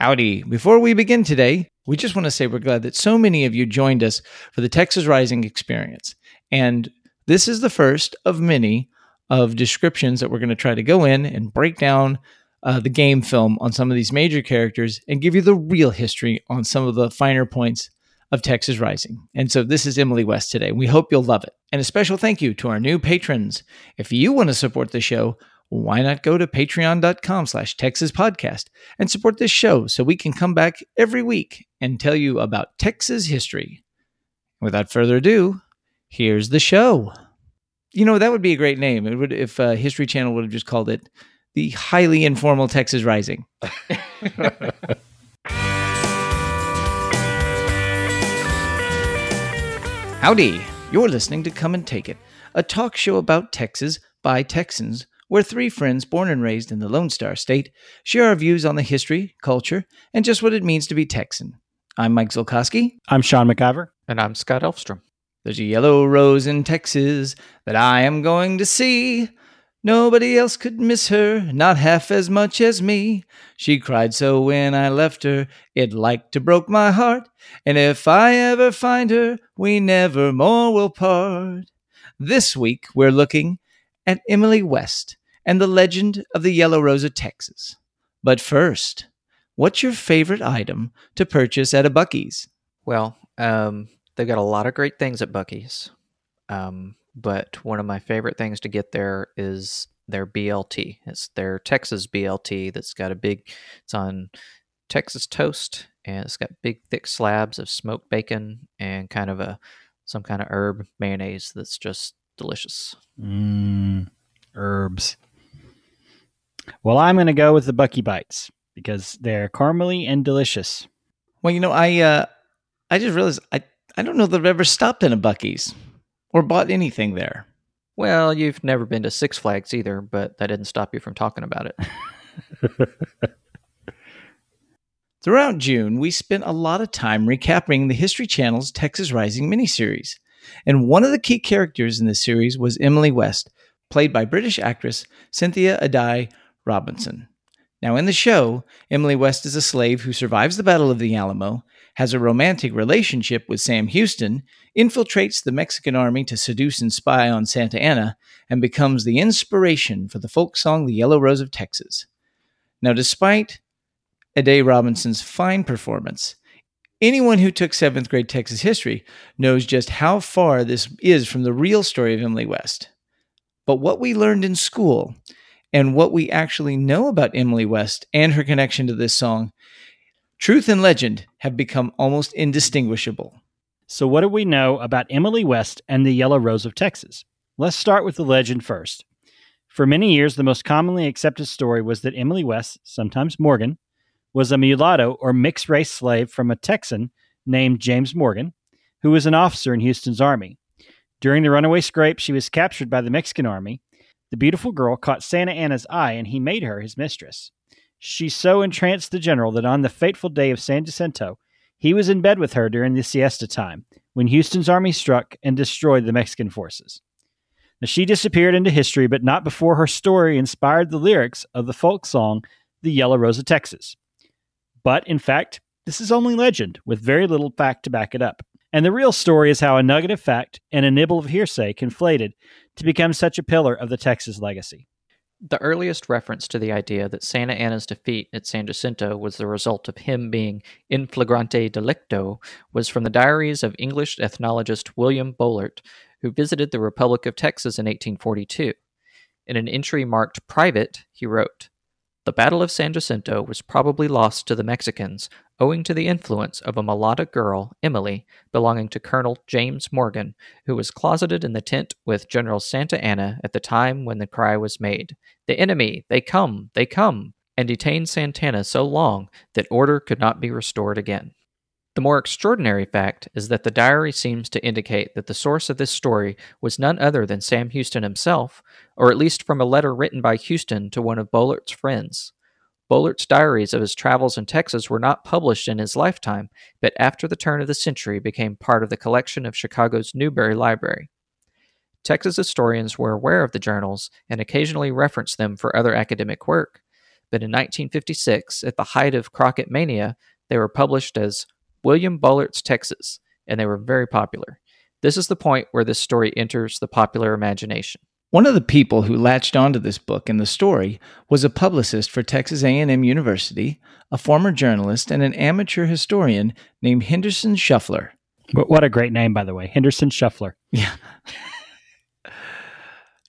Howdy. Before we begin today, we just want to say we're glad that so many of you joined us for the Texas Rising experience. And this is the first of many of descriptions that we're going to try to go in and break down uh, the game film on some of these major characters and give you the real history on some of the finer points of Texas Rising. And so this is Emily West today. We hope you'll love it. And a special thank you to our new patrons. If you want to support the show, why not go to patreon.com slash texas podcast and support this show so we can come back every week and tell you about texas history? Without further ado here's the show. You know that would be a great name. It would if uh, history channel would have just called it the highly informal texas rising. Howdy. You're listening to come and take it a talk show about texas by texans where three friends born and raised in the Lone Star State share our views on the history, culture, and just what it means to be Texan. I'm Mike Zolkowski. I'm Sean McIver. And I'm Scott Elfstrom. There's a yellow rose in Texas that I am going to see. Nobody else could miss her, not half as much as me. She cried so when I left her, it like to broke my heart. And if I ever find her, we never more will part. This week we're looking at Emily West, and the legend of the Yellow Rose of Texas. But first, what's your favorite item to purchase at a Buc-ee's? Well, um, they've got a lot of great things at Buc-ee's. Um, but one of my favorite things to get there is their BLT. It's their Texas BLT that's got a big, it's on Texas toast and it's got big thick slabs of smoked bacon and kind of a some kind of herb mayonnaise that's just delicious. Mm, herbs. Well, I'm going to go with the Bucky Bites because they're caramely and delicious. Well, you know, I uh, I just realized I I don't know that I've ever stopped in a Buc-ee's or bought anything there. Well, you've never been to Six Flags either, but that didn't stop you from talking about it. Throughout June, we spent a lot of time recapping the History Channel's Texas Rising miniseries. And one of the key characters in this series was Emily West, played by British actress Cynthia Addai Robinson. Now, in the show, Emily West is a slave who survives the Battle of the Alamo, has a romantic relationship with Sam Houston, infiltrates the Mexican army to seduce and spy on Santa Anna, and becomes the inspiration for the folk song The Yellow Rose of Texas. Now, despite Addai Robinson's fine performance, anyone who took seventh grade Texas history knows just how far this is from the real story of Emily West. But what we learned in school and what we actually know about Emily West and her connection to this song, truth and legend have become almost indistinguishable. So, what do we know about Emily West and the Yellow Rose of Texas? Let's start with the legend first. For many years, the most commonly accepted story was that Emily West, sometimes Morgan, was a mulatto or mixed race slave from a Texan named James Morgan, who was an officer in Houston's army. During the runaway scrape, she was captured by the Mexican army the beautiful girl caught Santa Anna's eye, and he made her his mistress. She so entranced the general that on the fateful day of San Jacinto, he was in bed with her during the siesta time, when Houston's army struck and destroyed the Mexican forces. Now, she disappeared into history, but not before her story inspired the lyrics of the folk song, The Yellow Rose of Texas. But, in fact, this is only legend, with very little fact to back it up. And the real story is how a nugget of fact and a nibble of hearsay conflated to become such a pillar of the Texas legacy. The earliest reference to the idea that Santa Anna's defeat at San Jacinto was the result of him being in flagrante delicto was from the diaries of English ethnologist William Bollaert, who visited the Republic of Texas in 1842. In an entry marked private, he wrote, The Battle of San Jacinto was probably lost to the Mexicans owing to the influence of a mulatto girl, Emily, belonging to Colonel James Morgan, who was closeted in the tent with General Santa Anna at the time when the cry was made, The enemy! They come! They come! and detained Santa Anna so long that order could not be restored again. The more extraordinary fact is that the diary seems to indicate that the source of this story was none other than Sam Houston himself, or at least from a letter written by Houston to one of Bollaert's friends. Bollaert's diaries of his travels in Texas were not published in his lifetime, but after the turn of the century became part of the collection of Chicago's Newberry Library. Texas historians were aware of the journals and occasionally referenced them for other academic work, but in 1956, at the height of Crockett Mania, they were published as William Bollaert's Texas, and they were very popular. This is the point where this story enters the popular imagination. One of the people who latched onto this book and the story was a publicist for Texas A&M University, a former journalist, and an amateur historian named Henderson Shuffler. What a great name, by the way, Henderson Shuffler. Yeah.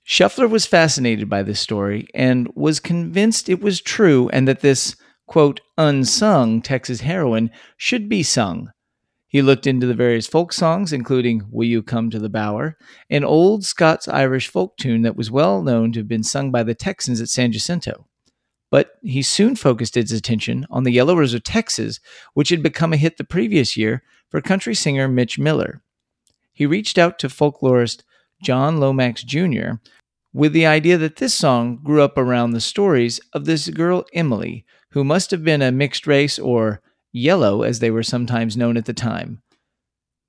Shuffler was fascinated by this story and was convinced it was true and that this, quote, unsung Texas heroine should be sung. He looked into the various folk songs, including Will You Come to the Bower, an old Scots Irish folk tune that was well known to have been sung by the Texans at San Jacinto. But he soon focused his attention on the Yellow Rose of Texas, which had become a hit the previous year for country singer Mitch Miller. He reached out to folklorist John Lomax Jr., with the idea that this song grew up around the stories of this girl Emily, who must have been a mixed race or yellow as they were sometimes known at the time.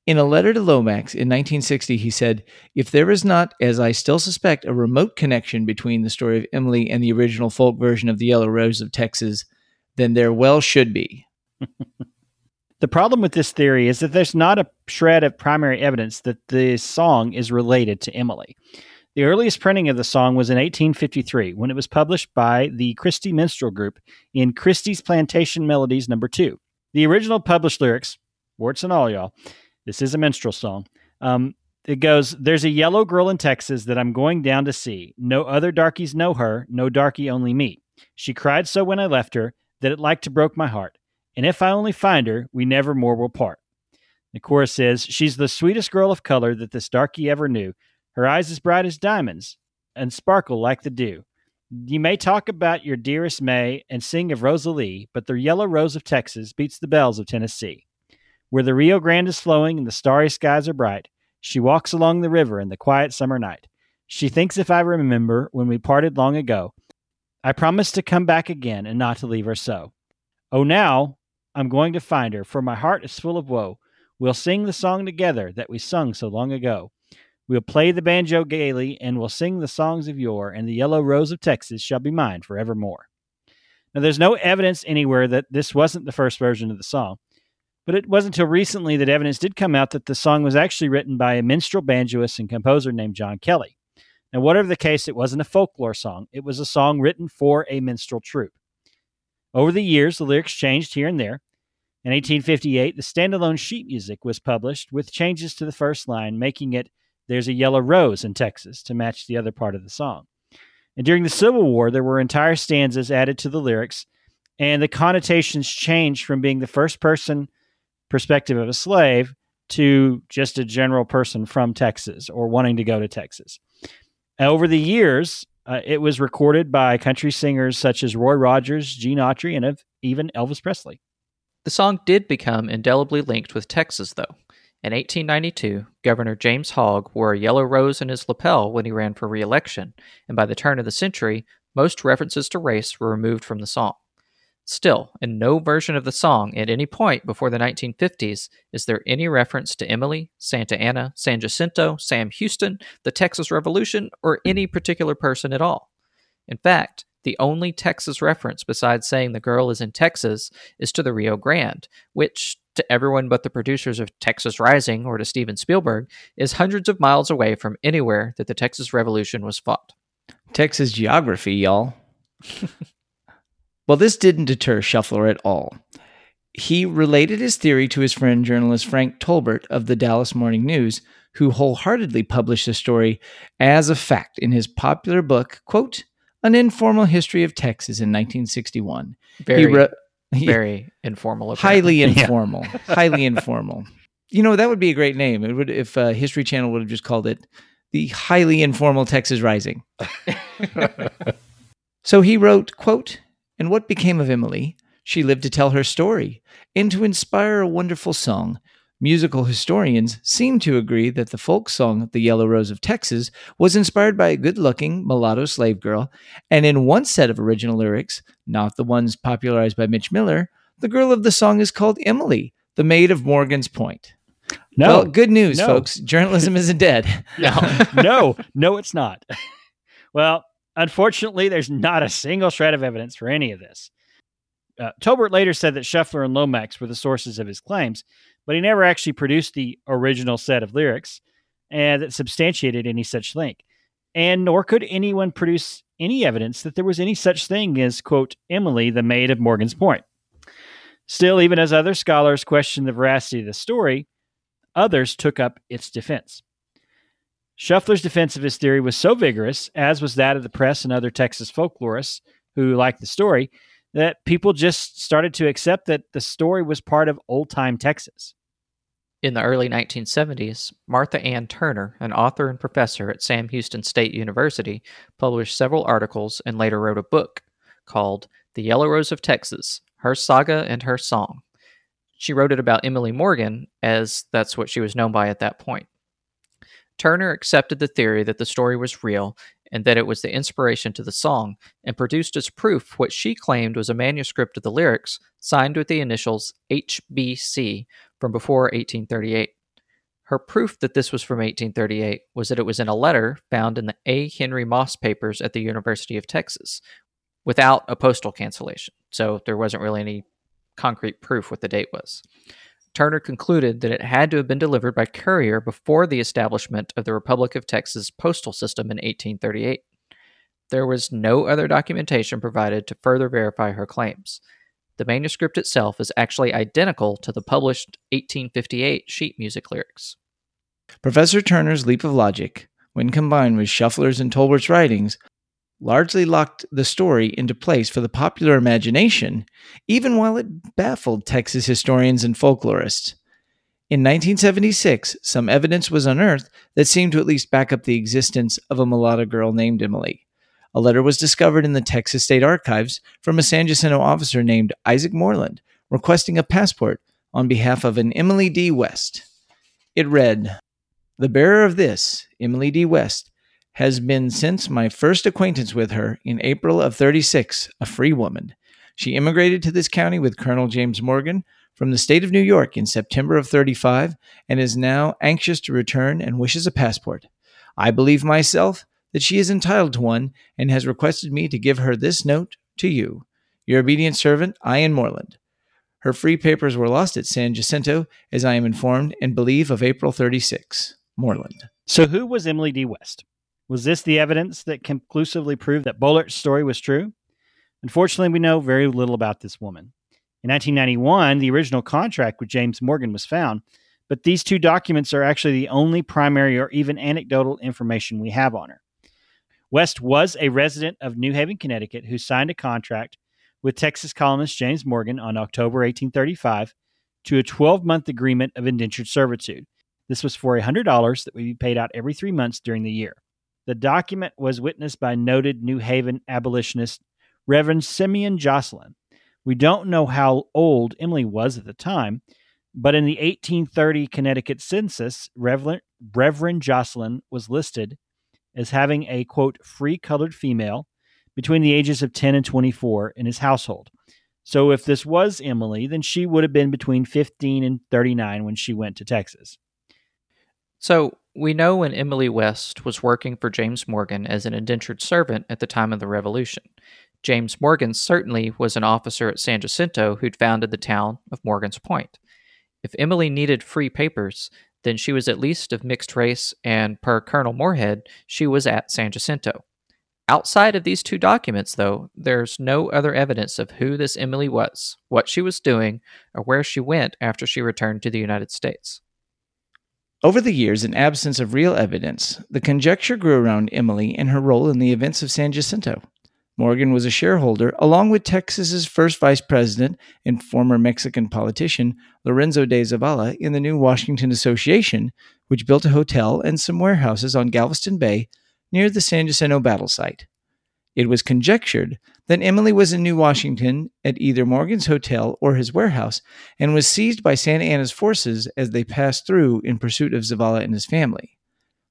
In a letter to Lomax in 1960, he said, If there is not, as I still suspect, a remote connection between the story of Emily and the original folk version of the Yellow Rose of Texas, then there well should be. the problem with this theory is that there's not a shred of primary evidence that the song is related to Emily. The earliest printing of the song was in 1853 when it was published by the Christy Minstrel Group in Christy's Plantation Melodies number 2. The original published lyrics, warts and all y'all, this is a minstrel song. Um, it goes, There's a yellow girl in Texas that I'm going down to see. No other darkies know her, no darky only me. She cried so when I left her that it like to broke my heart. And if I only find her, we never more will part. The chorus says, She's the sweetest girl of color that this darky ever knew. Her eyes as bright as diamonds and sparkle like the dew. You may talk about your dearest May and sing of Rosalie, but the yellow rose of Texas beats the bells of Tennessee. Where the Rio Grande is flowing and the starry skies are bright, she walks along the river in the quiet summer night. She thinks if I remember when we parted long ago, I promised to come back again and not to leave her so. Oh, now I'm going to find her, for my heart is full of woe. We'll sing the song together that we sung so long ago. We'll play the banjo gaily, and we'll sing the songs of yore, and the yellow rose of Texas shall be mine forevermore. Now, there's no evidence anywhere that this wasn't the first version of the song, but it wasn't until recently that evidence did come out that the song was actually written by a minstrel banjoist and composer named John Kelly. Now, whatever the case, it wasn't a folklore song, it was a song written for a minstrel troupe. Over the years, the lyrics changed here and there. In 1858, the standalone sheet music was published with changes to the first line, making it there's a yellow rose in Texas to match the other part of the song. And during the Civil War, there were entire stanzas added to the lyrics, and the connotations changed from being the first person perspective of a slave to just a general person from Texas or wanting to go to Texas. Over the years, uh, it was recorded by country singers such as Roy Rogers, Gene Autry, and even Elvis Presley. The song did become indelibly linked with Texas, though. In 1892, Governor James Hogg wore a yellow rose in his lapel when he ran for re election, and by the turn of the century, most references to race were removed from the song. Still, in no version of the song at any point before the 1950s is there any reference to Emily, Santa Anna, San Jacinto, Sam Houston, the Texas Revolution, or any particular person at all. In fact, the only Texas reference besides saying the girl is in Texas is to the Rio Grande, which, to everyone but the producers of Texas Rising or to Steven Spielberg, is hundreds of miles away from anywhere that the Texas Revolution was fought. Texas geography, y'all. well, this didn't deter Shuffler at all. He related his theory to his friend journalist Frank Tolbert of the Dallas Morning News, who wholeheartedly published the story as a fact in his popular book, quote, An Informal History of Texas in 1961. Very, he wrote, very informal. Apparently. Highly informal. highly informal. You know, that would be a great name. It would if uh, History Channel would have just called it the highly informal Texas Rising. so he wrote, quote, And what became of Emily? She lived to tell her story and to inspire a wonderful song Musical historians seem to agree that the folk song The Yellow Rose of Texas was inspired by a good looking mulatto slave girl, and in one set of original lyrics, not the ones popularized by Mitch Miller, the girl of the song is called Emily, the maid of Morgan's Point. No. Well, good news, no. folks. Journalism isn't dead. no, no, no, it's not. well, Unfortunately, there's not a single shred of evidence for any of this. Uh, Tolbert later said that Shuffler and Lomax were the sources of his claims, but he never actually produced the original set of lyrics and that substantiated any such link. And nor could anyone produce any evidence that there was any such thing as, quote, Emily, the maid of Morgan's Point. Still, even as other scholars questioned the veracity of the story, others took up its defense. Shuffler's defense of his theory was so vigorous, as was that of the press and other Texas folklorists who liked the story, that people just started to accept that the story was part of old time Texas. In the early 1970s, Martha Ann Turner, an author and professor at Sam Houston State University, published several articles and later wrote a book called The Yellow Rose of Texas Her Saga and Her Song. She wrote it about Emily Morgan, as that's what she was known by at that point. Turner accepted the theory that the story was real and that it was the inspiration to the song, and produced as proof what she claimed was a manuscript of the lyrics signed with the initials HBC from before 1838. Her proof that this was from 1838 was that it was in a letter found in the A. Henry Moss papers at the University of Texas without a postal cancellation, so there wasn't really any concrete proof what the date was. Turner concluded that it had to have been delivered by courier before the establishment of the Republic of Texas postal system in 1838. There was no other documentation provided to further verify her claims. The manuscript itself is actually identical to the published 1858 sheet music lyrics. Professor Turner's leap of logic, when combined with Shuffler's and Tolbert's writings, largely locked the story into place for the popular imagination, even while it baffled Texas historians and folklorists. In 1976, some evidence was unearthed that seemed to at least back up the existence of a mulatto girl named Emily. A letter was discovered in the Texas State Archives from a San Jacinto officer named Isaac Moreland requesting a passport on behalf of an Emily D. West. It read The bearer of this, Emily D. West, has been since my first acquaintance with her in April of 36, a free woman. She immigrated to this county with Colonel James Morgan from the state of New York in September of 35 and is now anxious to return and wishes a passport. I believe myself that she is entitled to one and has requested me to give her this note to you. Your obedient servant, I. N. Moreland. Her free papers were lost at San Jacinto, as I am informed and believe of April 36. Moreland. So, who was Emily D. West? Was this the evidence that conclusively proved that Bollaert's story was true? Unfortunately, we know very little about this woman. In 1991, the original contract with James Morgan was found, but these two documents are actually the only primary or even anecdotal information we have on her. West was a resident of New Haven, Connecticut, who signed a contract with Texas colonist James Morgan on October 1835 to a 12 month agreement of indentured servitude. This was for $100 that would be paid out every three months during the year. The document was witnessed by noted New Haven abolitionist Reverend Simeon Jocelyn. We don't know how old Emily was at the time, but in the 1830 Connecticut census, Reverend, Reverend Jocelyn was listed as having a quote free colored female between the ages of 10 and 24 in his household. So if this was Emily, then she would have been between 15 and 39 when she went to Texas. So we know when Emily West was working for James Morgan as an indentured servant at the time of the Revolution. James Morgan certainly was an officer at San Jacinto who'd founded the town of Morgan's Point. If Emily needed free papers, then she was at least of mixed race, and per Colonel Moorhead, she was at San Jacinto. Outside of these two documents, though, there's no other evidence of who this Emily was, what she was doing, or where she went after she returned to the United States. Over the years, in absence of real evidence, the conjecture grew around Emily and her role in the events of San Jacinto. Morgan was a shareholder, along with Texas's first vice president and former Mexican politician Lorenzo de Zavala, in the new Washington Association, which built a hotel and some warehouses on Galveston Bay near the San Jacinto battle site. It was conjectured that Emily was in New Washington at either Morgan's hotel or his warehouse and was seized by Santa Anna's forces as they passed through in pursuit of Zavala and his family.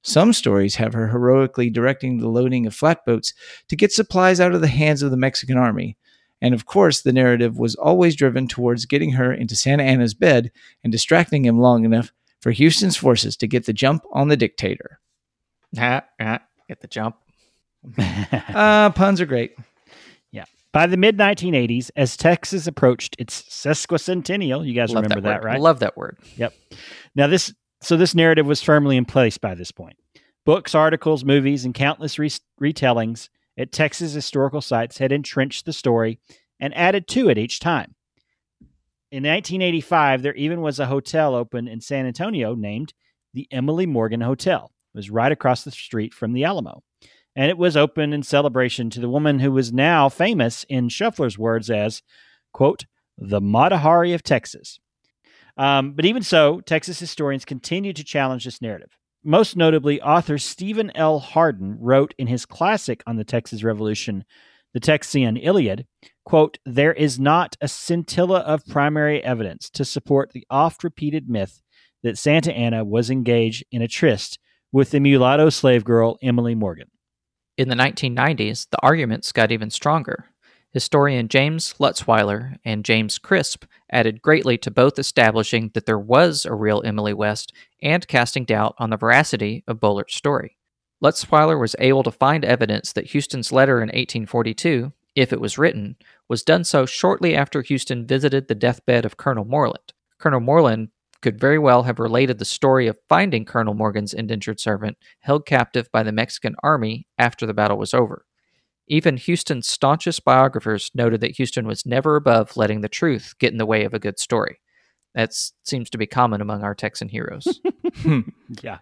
Some stories have her heroically directing the loading of flatboats to get supplies out of the hands of the Mexican army. And of course, the narrative was always driven towards getting her into Santa Anna's bed and distracting him long enough for Houston's forces to get the jump on the dictator. Ah, ah, get the jump. Uh, puns are great. Yeah. By the mid 1980s, as Texas approached its sesquicentennial, you guys Love remember that, word. right? Love that word. Yep. Now this so this narrative was firmly in place by this point. Books, articles, movies, and countless re- retellings at Texas historical sites had entrenched the story and added to it each time. In 1985, there even was a hotel open in San Antonio named the Emily Morgan Hotel. It was right across the street from the Alamo. And it was open in celebration to the woman who was now famous in Shuffler's words as, quote, the Mata Hari of Texas. Um, but even so, Texas historians continue to challenge this narrative. Most notably, author Stephen L. Hardin wrote in his classic on the Texas Revolution, The Texian Iliad, quote, There is not a scintilla of primary evidence to support the oft repeated myth that Santa Anna was engaged in a tryst with the mulatto slave girl Emily Morgan. In the 1990s, the arguments got even stronger. Historian James Lutzweiler and James Crisp added greatly to both establishing that there was a real Emily West and casting doubt on the veracity of Bollaert's story. Lutzweiler was able to find evidence that Houston's letter in 1842, if it was written, was done so shortly after Houston visited the deathbed of Colonel Moreland. Colonel Moreland could very well have related the story of finding Colonel Morgan's indentured servant held captive by the Mexican army after the battle was over. Even Houston's staunchest biographers noted that Houston was never above letting the truth get in the way of a good story. That seems to be common among our Texan heroes. Hmm. Yeah.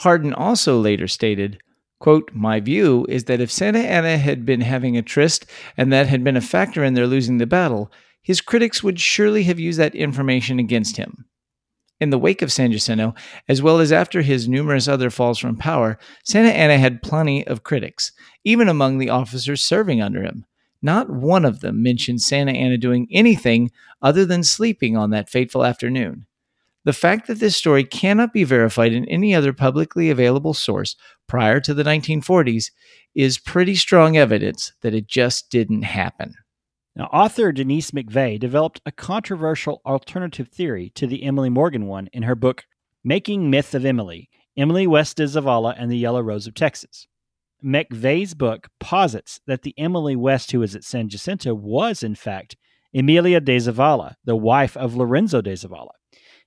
Hardin also later stated, quote, My view is that if Santa Anna had been having a tryst and that had been a factor in their losing the battle, his critics would surely have used that information against him. In the wake of San Jacinto, as well as after his numerous other falls from power, Santa Anna had plenty of critics, even among the officers serving under him. Not one of them mentioned Santa Anna doing anything other than sleeping on that fateful afternoon. The fact that this story cannot be verified in any other publicly available source prior to the 1940s is pretty strong evidence that it just didn't happen. Now, author Denise McVeigh developed a controversial alternative theory to the Emily Morgan one in her book, Making Myth of Emily Emily West de Zavala and the Yellow Rose of Texas. McVeigh's book posits that the Emily West who was at San Jacinto was, in fact, Emilia de Zavala, the wife of Lorenzo de Zavala.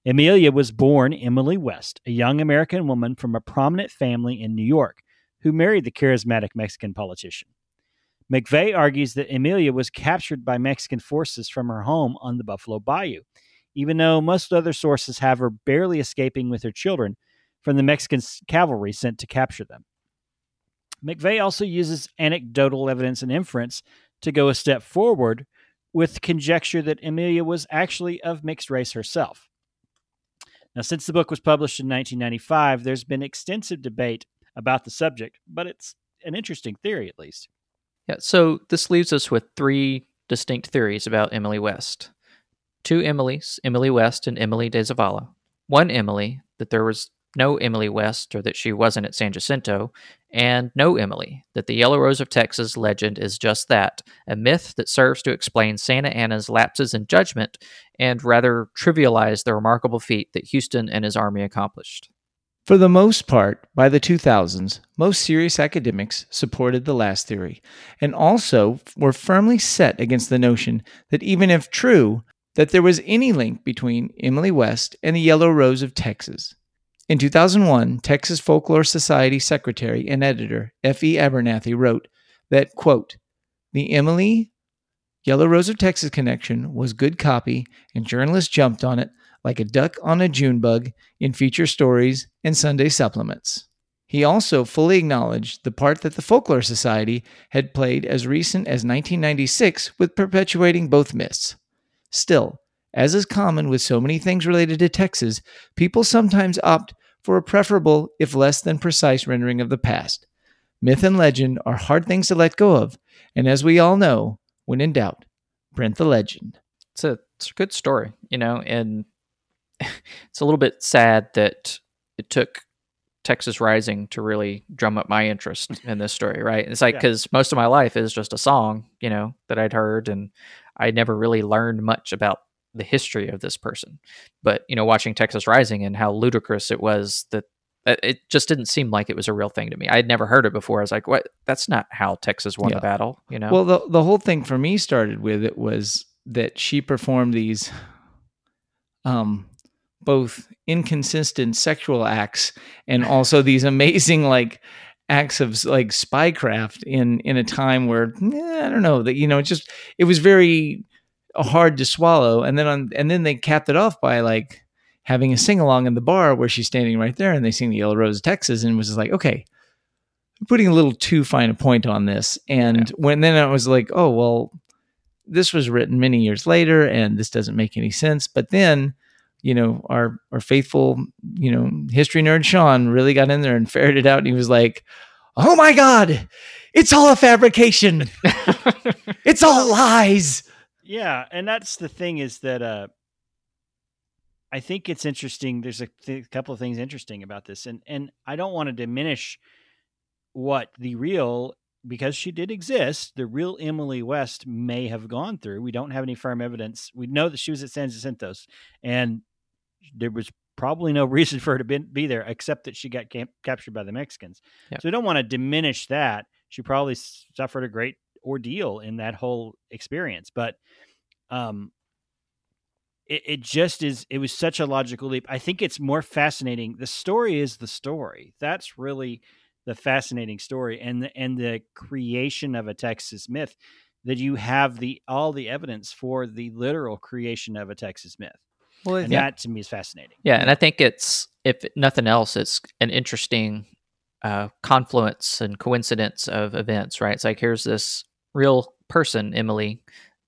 Emilia was born Emily West, a young American woman from a prominent family in New York who married the charismatic Mexican politician. McVeigh argues that Emilia was captured by Mexican forces from her home on the Buffalo Bayou, even though most other sources have her barely escaping with her children from the Mexican cavalry sent to capture them. McVeigh also uses anecdotal evidence and inference to go a step forward with conjecture that Emilia was actually of mixed race herself. Now, since the book was published in 1995, there's been extensive debate about the subject, but it's an interesting theory at least. Yeah, so this leaves us with three distinct theories about Emily West. Two Emilys, Emily West and Emily de Zavala. One Emily, that there was no Emily West or that she wasn't at San Jacinto, and no Emily, that the Yellow Rose of Texas legend is just that a myth that serves to explain Santa Anna's lapses in judgment and rather trivialize the remarkable feat that Houston and his army accomplished. For the most part, by the 2000s, most serious academics supported the last theory and also were firmly set against the notion that even if true, that there was any link between Emily West and the Yellow Rose of Texas. In 2001, Texas Folklore Society secretary and editor F.E. Abernethy wrote that, quote, the Emily Yellow Rose of Texas connection was good copy, and journalists jumped on it like a duck on a June bug in feature stories and Sunday supplements. He also fully acknowledged the part that the Folklore Society had played as recent as 1996 with perpetuating both myths. Still, as is common with so many things related to Texas, people sometimes opt for a preferable, if less than precise, rendering of the past. Myth and legend are hard things to let go of, and as we all know, when in doubt, print the legend. It's a, it's a good story, you know, and it's a little bit sad that it took Texas Rising to really drum up my interest in this story, right? It's like Yeah. because most of my life is just a song, you know, that I'd heard, and I never really learned much about the history of this person. But you know, watching Texas Rising and how ludicrous it was that It- It just didn't seem like it was a real thing to me. I had never heard it before. I was like, "What? That's not how Texas won Yeah. the battle." You know? Well, the the whole thing for me started with it was that she performed these, um, both inconsistent sexual acts and also these amazing like acts of like spycraft in in a time where eh, I don't know that you know it just it was very hard to swallow. And then on and then they capped it off by like having a sing along in the bar where she's standing right there and they sing the Yellow Rose of Texas and it was just like okay putting a little too fine a point on this. And when then I was like oh well this was written many years later and this doesn't make any sense. But then you know our our faithful you know history nerd Sean really got in there and ferreted out and he was like oh my god it's all a fabrication it's all lies Yeah, and that's the thing is that uh, I think it's interesting. There's a th- couple of things interesting about this, and and I don't want to diminish what the real because she did exist. The real Emily West may have gone through. We don't have any firm evidence. We know that she was at San Jacinto's, and there was probably no reason for her to be, be there except that she got captured by the Mexicans. So we don't want to diminish that. She probably suffered a great ordeal in that whole experience, but um it, it just is it was such a logical leap i think it's more fascinating the story is the story that's really the fascinating story and the, and the creation of a texas myth that you have the all the evidence for the literal creation of a texas myth well and that to me is fascinating Yeah, and I think it's if nothing else, it's an interesting uh, confluence and coincidence of events, right? It's like here's this real person, Emily,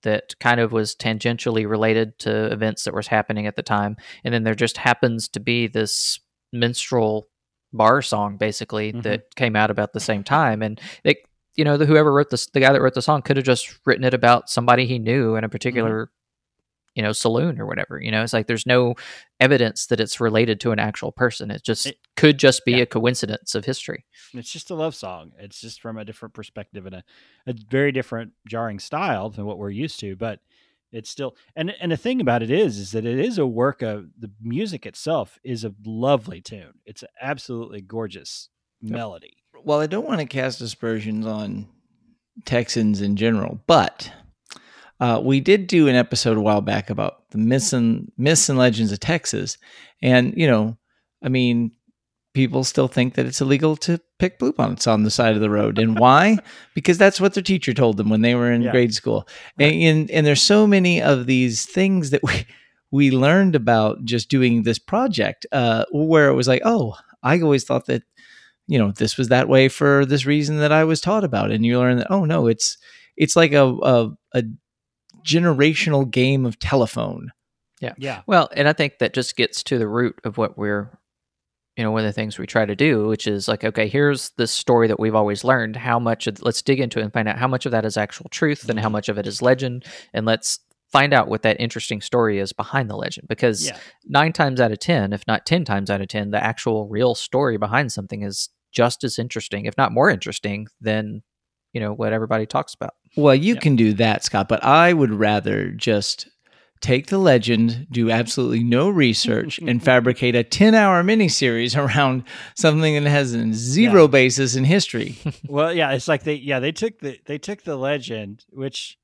that kind of was tangentially related to events that was happening at the time, and then there just happens to be this minstrel bar song, basically, Mhm. that came out about the same time, and it. You know, the, whoever wrote this, the guy that wrote the song could have just written it about somebody he knew in a particular, you know, saloon or whatever. You know, it's like there's no evidence that it's related to an actual person. It just It- could just be yeah. a coincidence of history. it's just a love song it's just from a different perspective and a, a very different jarring style than what we're used to but it's still and and the thing about it is is that it is a work of the music itself is a lovely tune it's an absolutely gorgeous melody well, I don't want to cast aspersions on Texans in general, but uh, we did do an episode a while back about the myths and myths and legends of Texas, and you know, I mean, people still think that it's illegal to pick bluebonnets on the side of the road, and why? because that's what their teacher told them when they were in Yeah. grade school, Right. and, and and there's so many of these things that we we learned about just doing this project, uh, where it was like, oh, I always thought that you know this was that way for this reason that I was taught about, and you learn that oh no, it's it's like a a, a generational game of telephone. yeah Yeah. Well, and I think that just gets to the root of what we're, you know, one of the things we try to do, which is like, okay, here's this story that we've always learned. How much, of, let's dig into it and find out how much of that is actual truth and how Mhm. much of it is legend. And let's find out what that interesting story is behind the legend. Because yeah nine times out of 10, if not 10 times out of 10, the actual real story behind something is just as interesting, if not more interesting than, you know, what everybody talks about. Well, you Yeah. can do that, Scott, but I would rather just take the legend, do absolutely no research, and fabricate a 10 hour miniseries around something that has zero Yeah. basis in history. well yeah it's like they yeah they took the they took the legend which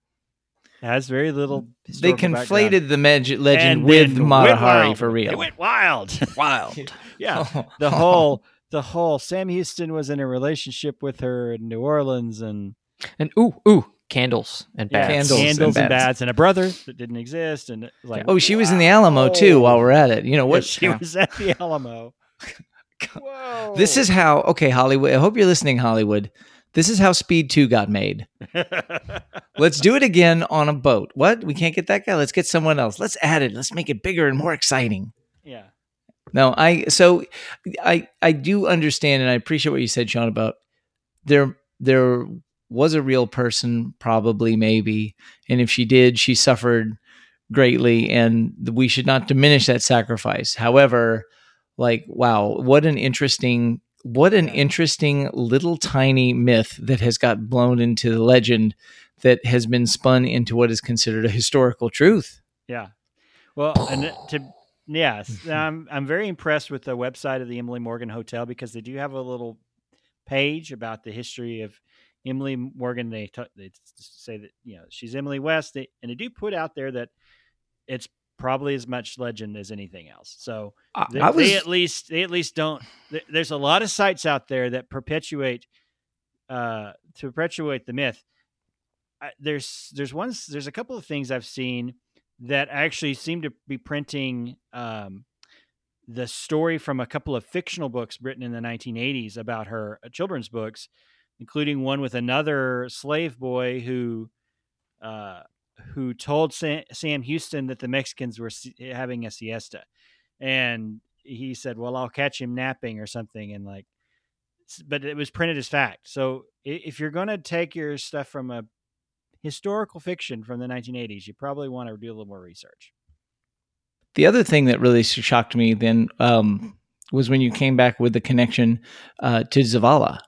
has very little they historical background, conflated the meg- legend and with then went Mata Hari for real. it went wild wild. yeah the whole the whole Sam Houston was in a relationship with her in New Orleans and And ooh, ooh, candles and yeah. Candles candles, and and bats. bats and a brother that didn't exist and like Oh, she was in the Alamo too while we're at it. You know Yeah, what? she was at the Alamo. Whoa. This is how, okay, Hollywood. I hope you're listening, Hollywood. This is how Speed 2 got made. Let's do it again on a boat. What? We can't get that guy. Let's get someone else. Let's add it. Let's make it bigger and more exciting. yeah. No, I so I I do understand and I appreciate what you said, Sean, about there there was a real person, probably, maybe, and if she did, she suffered greatly, and we should not diminish that sacrifice. However, like, wow, what an interesting what an interesting little tiny myth that has got blown into the legend that has been spun into what is considered a historical truth. Yeah. Well, and to Yes, I'm I'm very impressed with the website of the Emily Morgan Hotel because they do have a little page about the history of Emily Morgan. They t- they say that you know she's Emily West, they, and they do put out there that it's probably as much legend as anything else. So they, was- they at least they at least don't. th- There's a lot of sites out there that perpetuate uh, to perpetuate the myth. I, there's there's ones there's a couple of things I've seen that actually seem to be printing um, the story from a couple of fictional books written in the 1980s about her uh, children's books, including one with another slave boy who uh, who told Sam, Sam Houston that the Mexicans were si- having a siesta, and he said, "Well, I'll catch him napping or something," and like, but it was printed as fact. So if you're going to take your stuff from a historical fiction from the 1980s, you probably want to do a little more research. The other thing that really shocked me then um, was when you came back with the connection uh, to Zavala.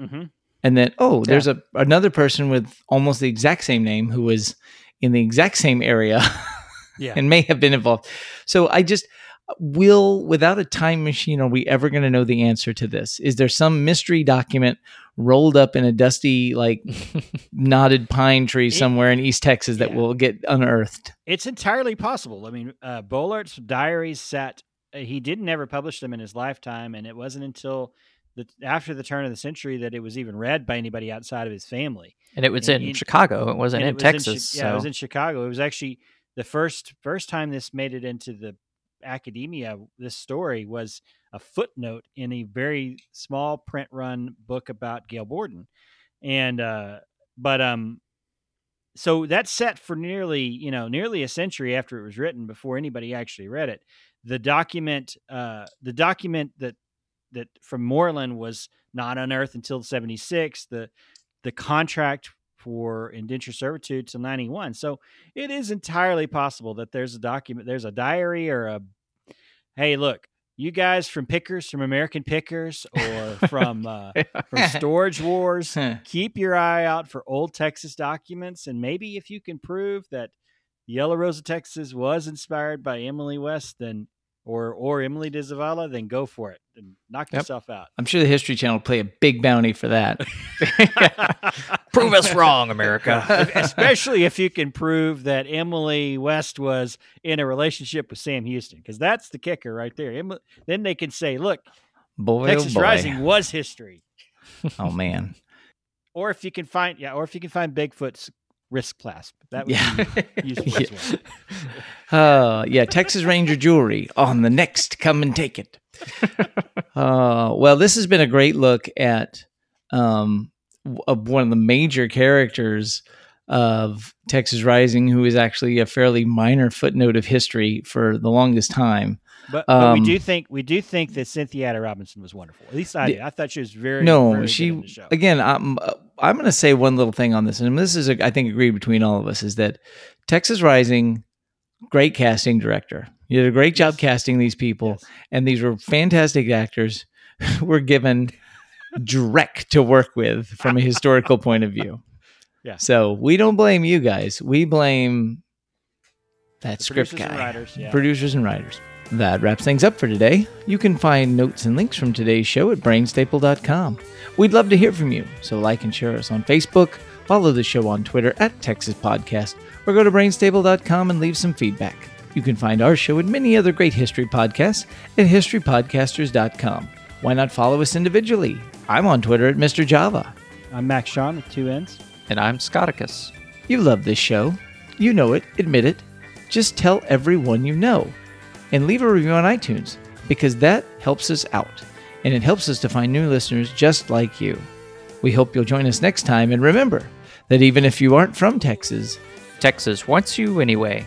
Mm-hmm. And then oh there's a another person with almost the exact same name who was in the exact same area Yeah. and may have been involved so i just will without a time machine are we ever going to know the answer to this is there some mystery document rolled up in a dusty like knotted pine tree It- somewhere in east texas that yeah. will get unearthed It's entirely possible. I mean, uh, Bollaert's diaries sat. He didn't ever publish them in his lifetime, and it wasn't until the after the turn of the century that it was even read by anybody outside of his family. and it was And in in- Chicago. It wasn't in it was Texas. yeah, it was in Chicago. It was actually the first first time this made it into the academia. This story was a footnote in a very small print run book about Gail Borden, and uh, but um, so that's set for nearly you know nearly a century after it was written before anybody actually read it. The document, uh, the document that that from Moreland was not unearthed until seventy six. The the contract for indenture servitude till 91 so it is entirely possible that there's a document there's a diary or a hey look you guys from pickers from american pickers or from uh, from storage wars keep your eye out for old texas documents and maybe if you can prove that yellow rose of texas was inspired by emily west then or or emily de zavala then go for it and knock Yep. yourself out i'm sure the history channel will play a big bounty for that Prove us wrong, America. especially if you can prove that Emily West was in a relationship with Sam Houston, because that's the kicker right there. Em- then they can say, "Look, boy oh Texas oh boy Rising was history." oh man Or if you can find, yeah, or if you can find Bigfoot's wrist clasp, that would Yeah. be useful as well. Uh, yeah, Texas Ranger jewelry on the next. Come and take it. uh, well, this has been a great look at um, of one of the major characters of Texas Rising, who is actually a fairly minor footnote of history for the longest time. But, but we Um, do think we do think that Cynthia Addai Robinson was wonderful. At least I did. I thought she was very no, very she good in the show. again. I'm uh, I'm going to say one little thing on this, and this is I think agreed between all of us is that Texas Rising, great casting director. You did a great job Yes. casting these people, Yes. and these were fantastic actors who were given direct to work with from a historical point of view. Yeah. So we don't blame you guys. We blame that The script producers guy, and writers, yeah. producers and writers. That wraps things up for today. You can find notes and links from today's show at brainstable.com. We'd love to hear from you, so like and share us on Facebook, follow the show on Twitter at Texas Podcast, or go to brainstable.com and leave some feedback. You can find our show and many other great history podcasts at historypodcasters.com. Why not follow us individually? I'm on Twitter at Mr. Java. I'm Max Sean with two N's. and I'm Scotticus. You love this show. You know it. Admit it. Just tell everyone you know. And leave a review on iTunes because that helps us out. And it helps us to find new listeners just like you. We hope you'll join us next time. And remember that even if you aren't from Texas, Texas wants you anyway.